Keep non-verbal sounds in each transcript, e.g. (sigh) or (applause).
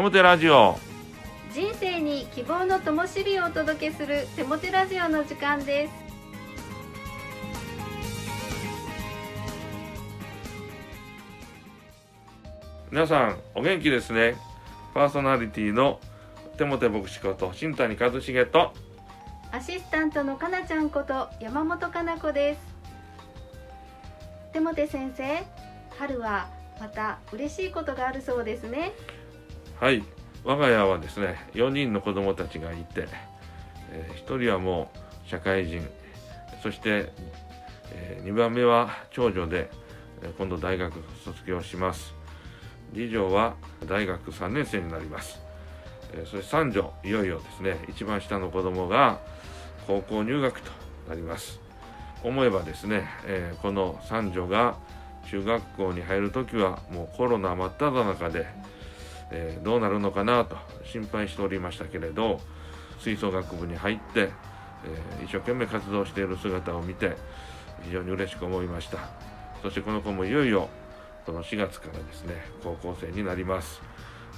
手もてラジオ。人生に希望の灯火をお届けする手もてラジオの時間です。皆さんお元気ですね。パーソナリティの手もて牧師こと新谷和重とアシスタントのかなちゃんこと山本かな子です。手もて先生春はまた嬉しいことがあるそうですねはい。我が家はですね4人の子供たちがいて、えー、1人はもう社会人。そして、えー、2番目は長女で、え今度大学卒業します。次女は大学3年生になります、えそして三女いよいよですね一番下の子供が高校入学となります。思えばですね、えーこの三女が中学校に入る時はもうコロナ真っ只中で、えーどうなるのかなと心配しておりましたけれど吹奏楽部に入って、えー一生懸命活動している姿を見て非常に嬉しく思いました。そしてこの子もいよいよこの4月からですね高校生になります、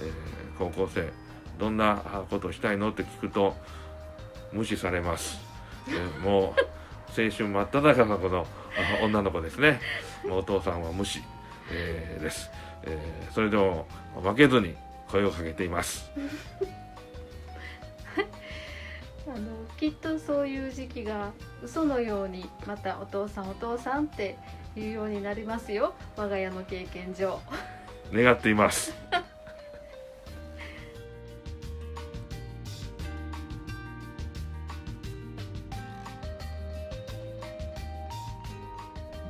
えー高校生どんなことをしたいのって聞くと無視されます、えーもう青春真っ只中のこの女の子ですね。もうお父さんは無視、えーです、えーそれでも負けずに声をかけています。(laughs) あのきっとそういう時期が嘘のようにまたお父さんお父さんって言うようになりますよ。我が家の経験上。願っています。(laughs)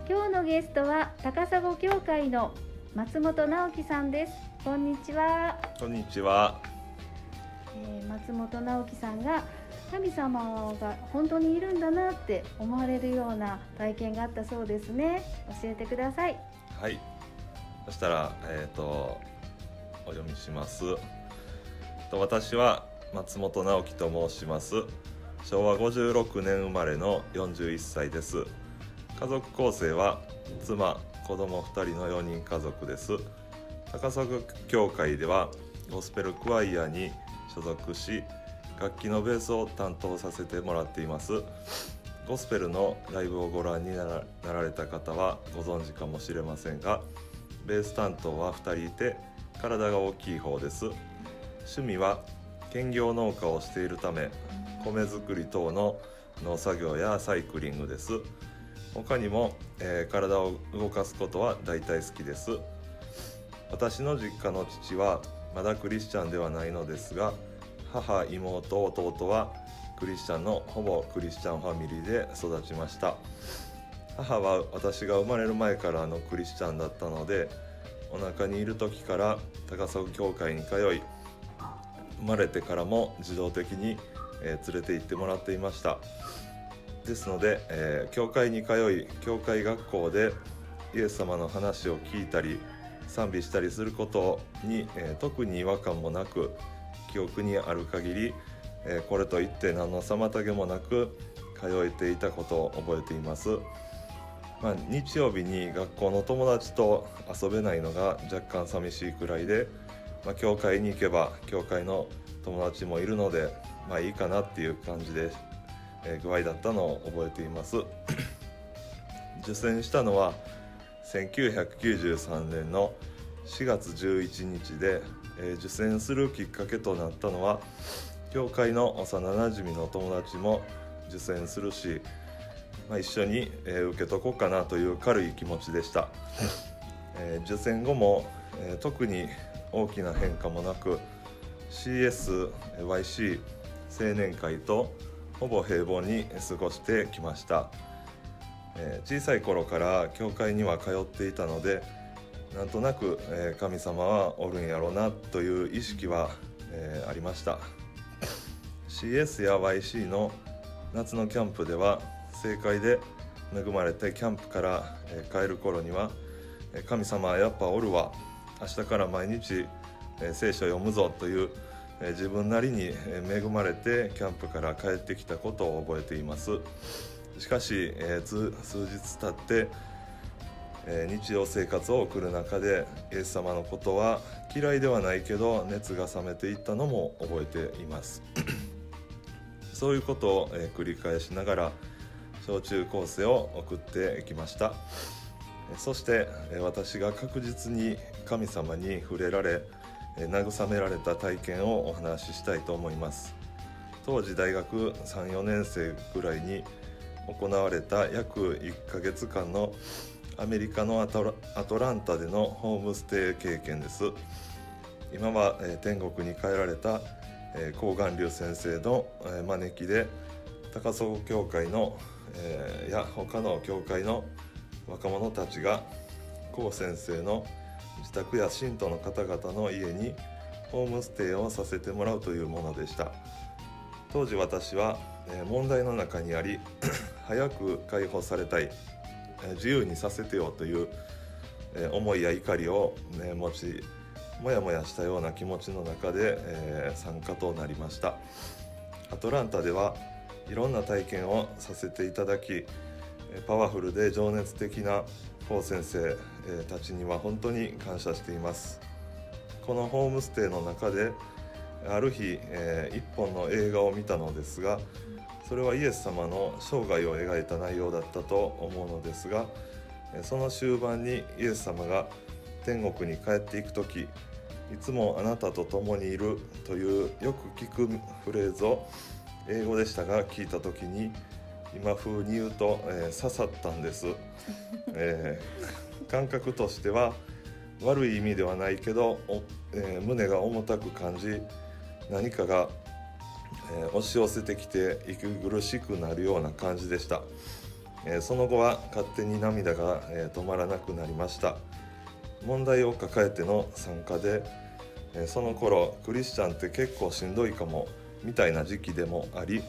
今日のゲストは高砂教会の松本直樹さんですこんにちは、こんにちは。えー松本直樹さんが神様が本当にいるんだなって思われるような体験があったそうですね教えてくださいはい。そしたら、えっ、と、お読みします。と私は松本直樹と申します。昭和56年生まれの41歳です。家族構成は妻、子供2人の4人家族です。高砂教会ではゴスペルクワイアに所属し、楽器のベースを担当させてもらっています。ゴスペルのライブをご覧にならなられた方はご存知かもしれませんがベース担当は2人いて体が大きい方です趣味は兼業農家をしているため米作り等の農作業やサイクリングです他にも、えー体を動かすことは大体好きです。私の実家の父はまだクリスチャンではないのですが母妹弟はクリスチャンのほぼクリスチャンファミリーで育ちました。母は私が生まれる前からのクリスチャンだったのでお腹にいる時から高砂教会に通い生まれてからも自動的に、えー連れて行ってもらっていました。ですので、えー教会に通い教会学校でイエス様の話を聞いたり賛美したりすることに、えー特に違和感もなく記憶にある限り、えーこれといって何の妨げもなく通えていたことを覚えています、まあ、日曜日に学校の友達と遊べないのが若干寂しいくらいで、まあ、教会に行けば教会の友達もいるのでまあいいかなっていう感じです、えー具合だったのを覚えています。(clears throat) 受選したのは1993年の4月11日で、えー受選するきっかけとなったのは教会の幼なじみの友達も受選するし、まあ、一緒に、えー受けとこうかなという軽い気持ちでした、(laughs) えー受選後も、えー特に大きな変化もなく CSYC 青年会とほぼ平凡に過ごしてきました、えー小さい頃から教会には通っていたのでなんとなく、えー神様はおるんやろうなという意識は、えーありました。CS や YC の夏のキャンプでは正解で恵まれてキャンプから、え帰る頃には神様はやっぱおるわ。明日から毎日、え聖書読むぞという、え自分なりに恵まれてキャンプから帰ってきたことを覚えています。しかし、え数日経ってえ日常生活を送る中でイエス様のことは嫌いではないけど熱が冷めていったのも覚えています。(clears throat) そういうことを、え繰り返しながら小中高生を送ってきました。そして私が確実に神様に触れられ慰められた体験をお話ししたいと思います。当時大学34年生ぐらいに行われた約1ヶ月間のアメリカのアトラアトランタでのホームステイ経験です。今は、え天国に帰られた、えー、高岩流先生の、え招きで高砂教会の、えーや他の教会の若者たちが高先生の自宅や信徒の方々の家にホームステイをさせてもらうというものでした。当時私は、問題の中にあり (coughs) 早く解放されたい自由にさせてよという、思いや怒りを、持ちもやもやしたような気持ちの中で、参加となりました。アトランタではいろんな体験をさせていただきパワフルで情熱的な高先生たちには本当に感謝しています。このホームステイの中である日、えー一本の映画を見たのですがそれはイエス様の生涯を描いた内容だったと思うのですがその終盤にイエス様が天国に帰っていく時いつもあなたと共にいるというよく聞くフレーズを英語でしたが聞いた時に今風に言うと、えー刺さったんです、(laughs) えー感覚としては悪い意味ではないけど、おえー胸が重たく感じ何かが、えー押し寄せてきて息苦しくなるような感じでした、えーその後は勝手に涙が、えー止まらなくなりました。問題を抱えての参加で、えーその頃クリスチャンって結構しんどいかもみたいな時期でもあり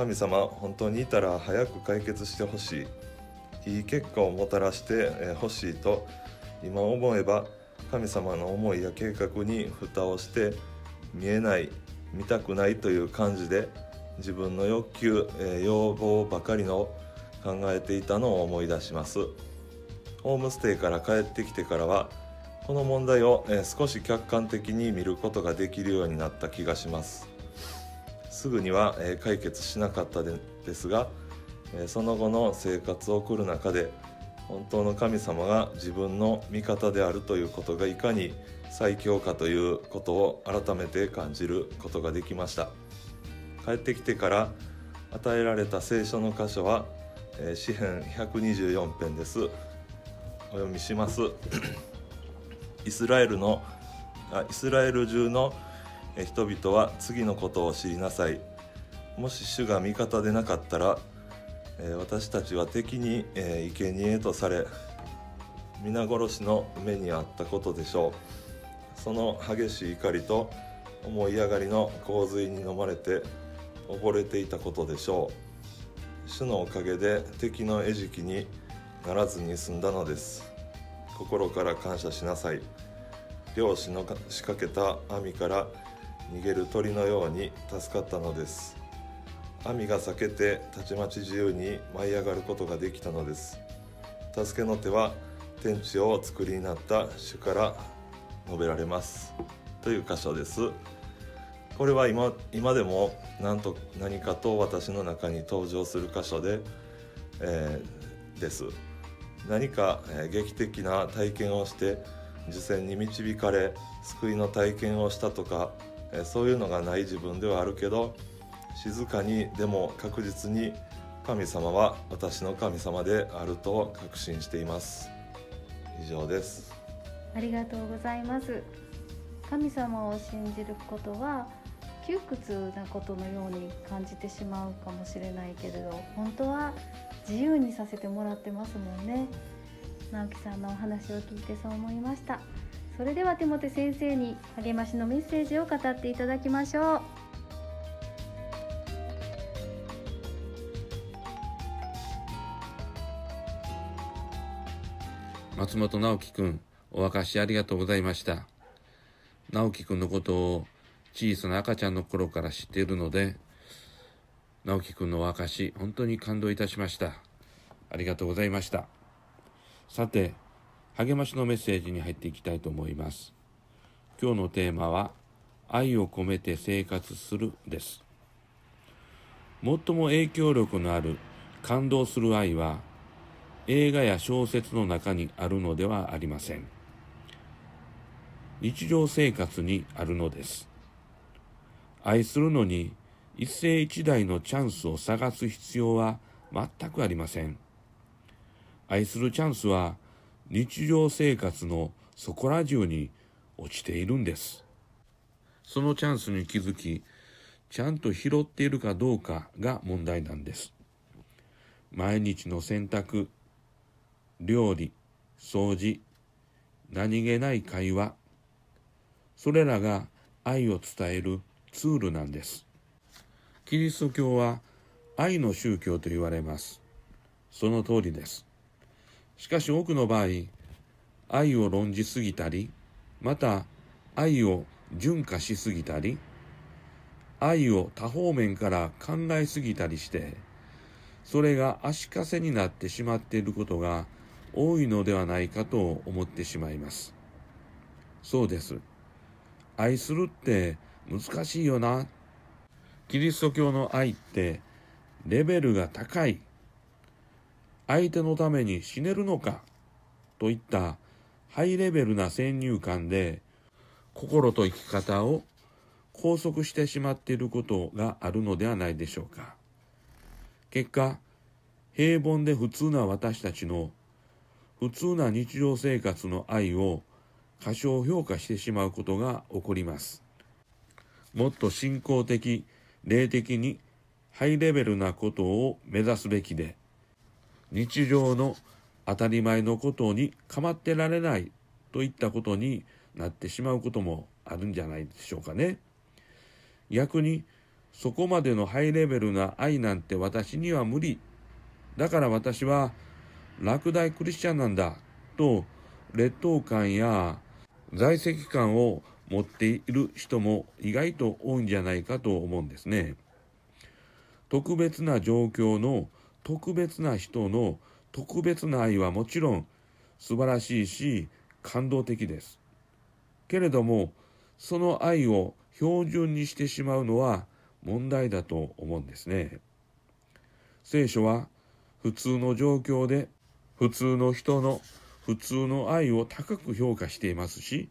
神様本当にいたら早く解決してほしい。いい結果をもたらしてほしいと今思えば神様の思いや計画に蓋をして見えない見たくないという感じで自分の欲求、え要望ばかりの考えていたのを思い出します。ホームステイから帰ってきてからはこの問題を、え少し客観的に見ることができるようになった気がします。すぐには、え解決しなかったでですが、えその後の生活を送る中で本当の神様が自分の味方であるということがいかに最強かということを改めて感じることができました。帰ってきてから与えられた聖書の箇所は、え詩編124編です。お読みします。(coughs) イスラエルのあイスラエル中の人々は次のことを知りなさい。もし主が味方でなかったら、私たちは敵に、え生贄とされ皆殺しの目にあったことでしょう。その激しい怒りと思い上がりの洪水に飲まれて溺れていたことでしょう。主のおかげで敵の餌食にならずに済んだのです。心から感謝しなさい。漁師の仕掛けた網から逃げる鳥のように助かったのです。網が裂けてたちまち自由に舞い上がることができたのです。助けの手は天地をお作りになった主から述べられます。という箇所です。これは今今でも何と何かと私の中に登場する箇所で、えーです。何か、えー劇的な体験をして受選に導かれ救いの体験をしたとか、えそういうのがない自分ではあるけど静かにでも確実に神様は私の神様であると確信しています。以上です。ありがとうございます。神様を信じることは窮屈なことのように感じてしまうかもしれないけれど本当は自由にさせてもらってますもんね。直樹さんのお話を聞いてそう思いました。それではテモテ先生に励ましのメッセージを語っていただきましょう松本直樹くん、お明かしありがとうございました。直樹くんのことを小さな赤ちゃんの頃から知っているので、直樹くんのお明かし、本当に感動いたしました。ありがとうございました。さて、励ましのメッセージに入っていきたいと思います。今日のテーマは愛を込めて生活するです。最も影響力のある感動する愛は映画や小説の中にあるのではありません。日常生活にあるのです。愛するのに一世一代のチャンスを探す必要は全くありません。愛するチャンスは日常生活のそこら中に落ちているんです。そのチャンスに気づきちゃんと拾っているかどうかが問題なんです。毎日の洗濯料理掃除何気ない会話それらが愛を伝えるツールなんです。キリスト教は愛の宗教と言われます。その通りです。しかし多くの場合愛を論じすぎたりまた愛を純化しすぎたり愛を多方面から考えすぎたりしてそれが足かせになってしまっていることが多いのではないかと思ってしまいます。そうです。愛するって難しいよな。キリスト教の愛ってレベルが高い。相手のために死ねるのか？といったハイレベルな先入観で心と生き方を拘束してしまっていることがあるのではないでしょうか。結果、平凡で普通な私たちの普通な日常生活の愛を過小評価してしまうことが起こります。もっと信仰的、霊的にハイレベルなことを目指すべきで、日常の当たり前のことに構ってられないといったことになってしまうこともあるんじゃないでしょうかね。逆にそこまでのハイレベルな愛なんて私には無理。だから私は落第クリスチャンなんだと劣等感や在籍感を持っている人も意外と多いんじゃないかと思うんですね。特別な状況の特別な人の特別な愛はもちろん素晴らしいし感動的です。けれどもその愛を標準にしてしまうのは問題だと思うんですね。聖書は普通の状況で普通の人の普通の愛を高く評価していますし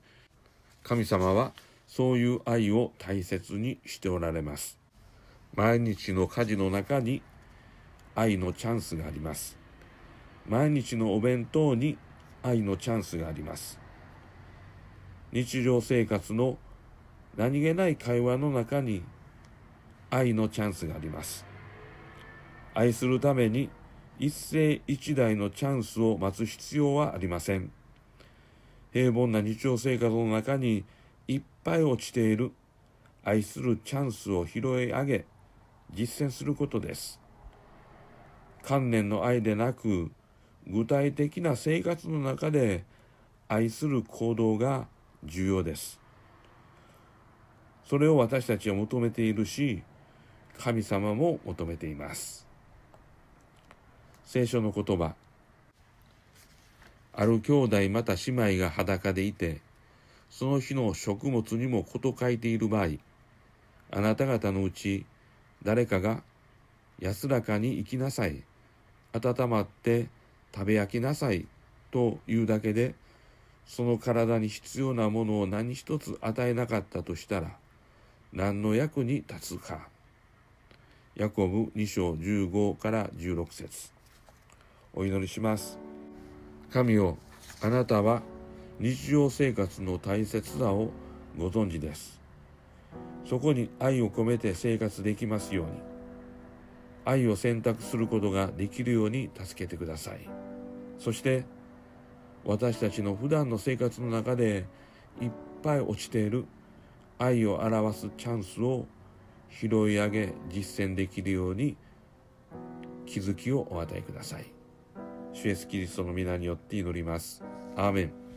神様はそういう愛を大切にしておられます。毎日の家事の中に愛のチャンスがあります。毎日のお弁当に愛のチャンスがあります。日常生活の何気ない会話の中に愛のチャンスがあります。愛するために一世一代のチャンスを待つ必要はありません。平凡な日常生活の中にいっぱい落ちている愛するチャンスを拾い上げ実践することです。観念の愛でなく具体的な生活の中で愛する行動が重要です。それを私たちは求めているし神様も求めています。聖書の言葉ある兄弟また姉妹が裸でいてその日の食物にも事書いている場合あなた方のうち誰かが安らかに生きなさい温まって食べ焼きなさいというだけでその体に必要なものを何一つ与えなかったとしたら何の役に立つか。ヤコブ2章15から16節。お祈りします。神よあなたは日常生活の大切さをご存知です。そこに愛を込めて生活できますように。愛を選択することができるように助けてくださいそして私たちの普段の生活の中でいっぱい落ちている愛を表すチャンスを拾い上げ実践できるように気づきをお与えください。主イエスキリストの皆によって祈ります。アーメン。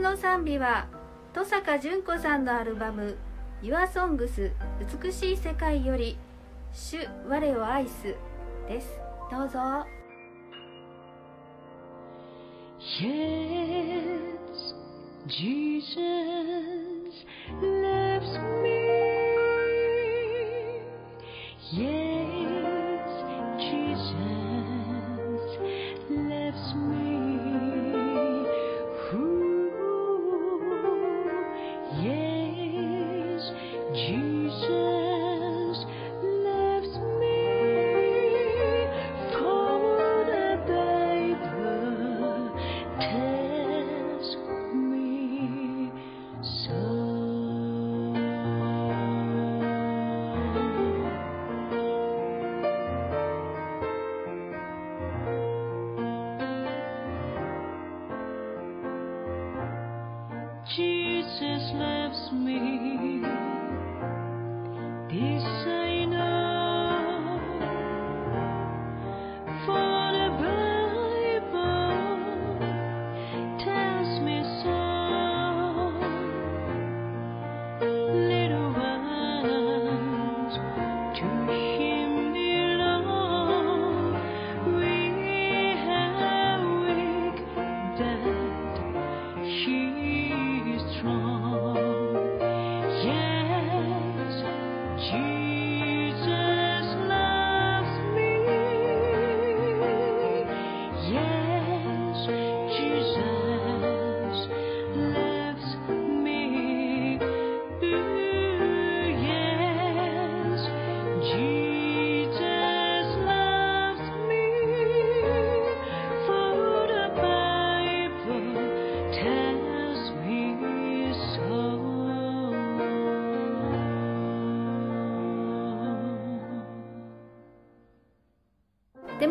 月の賛美は登坂淳子さんのアルバム「YourSongs 美しい世界」より「主我を愛す」です。どうぞ。Yes, Jesus loves me. Yes,